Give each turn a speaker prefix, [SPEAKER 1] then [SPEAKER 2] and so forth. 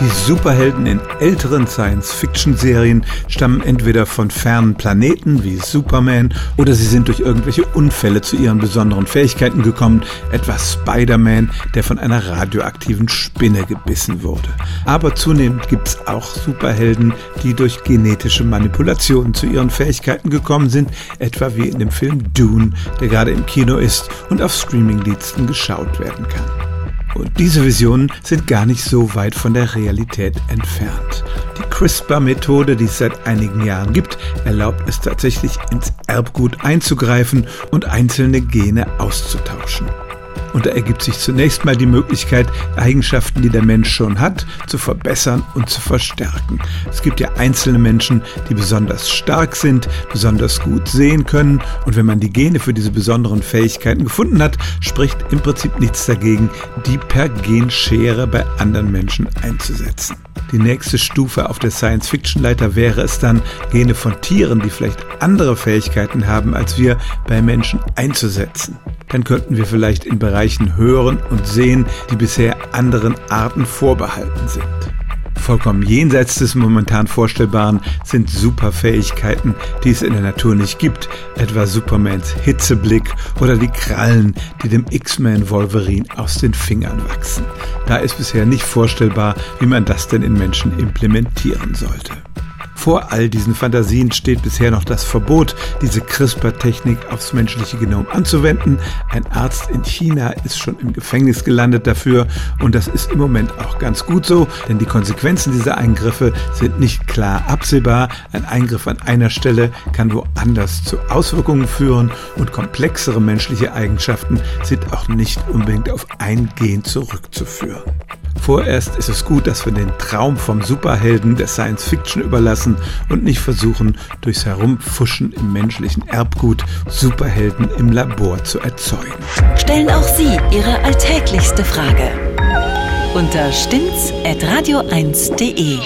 [SPEAKER 1] Die Superhelden in älteren Science-Fiction-Serien stammen entweder von fernen Planeten wie Superman oder sie sind durch irgendwelche Unfälle zu ihren besonderen Fähigkeiten gekommen, etwa Spider-Man, der von einer radioaktiven Spinne gebissen wurde. Aber zunehmend gibt es auch Superhelden, die durch genetische Manipulationen zu ihren Fähigkeiten gekommen sind, etwa wie in dem Film Dune, der gerade im Kino ist und auf Streamingdiensten geschaut werden kann. Und diese Visionen sind gar nicht so weit von der Realität entfernt. Die CRISPR-Methode, die es seit einigen Jahren gibt, erlaubt es tatsächlich ins Erbgut einzugreifen und einzelne Gene auszutauschen. Und da ergibt sich zunächst mal die Möglichkeit, Eigenschaften, die der Mensch schon hat, zu verbessern und zu verstärken. Es gibt ja einzelne Menschen, die besonders stark sind, besonders gut sehen können. Und wenn man die Gene für diese besonderen Fähigkeiten gefunden hat, spricht im Prinzip nichts dagegen, die per Genschere bei anderen Menschen einzusetzen. Die nächste Stufe auf der Science-Fiction-Leiter wäre es dann, Gene von Tieren, die vielleicht andere Fähigkeiten haben als wir, bei Menschen einzusetzen dann könnten wir vielleicht in Bereichen hören und sehen, die bisher anderen Arten vorbehalten sind. Vollkommen jenseits des momentan Vorstellbaren sind Superfähigkeiten, die es in der Natur nicht gibt, etwa Supermans Hitzeblick oder die Krallen, die dem X-Men Wolverine aus den Fingern wachsen. Da ist bisher nicht vorstellbar, wie man das denn in Menschen implementieren sollte. Vor all diesen Fantasien steht bisher noch das Verbot, diese CRISPR-Technik aufs menschliche Genom anzuwenden. Ein Arzt in China ist schon im Gefängnis gelandet dafür und das ist im Moment auch ganz gut so, denn die Konsequenzen dieser Eingriffe sind nicht klar absehbar. Ein Eingriff an einer Stelle kann woanders zu Auswirkungen führen und komplexere menschliche Eigenschaften sind auch nicht unbedingt auf ein Gen zurückzuführen. Vorerst ist es gut, dass wir den Traum vom Superhelden der Science Fiction überlassen und nicht versuchen, durchs Herumfuschen im menschlichen Erbgut Superhelden im Labor zu erzeugen.
[SPEAKER 2] Stellen auch Sie Ihre alltäglichste Frage unter stimmtz.radio1.de.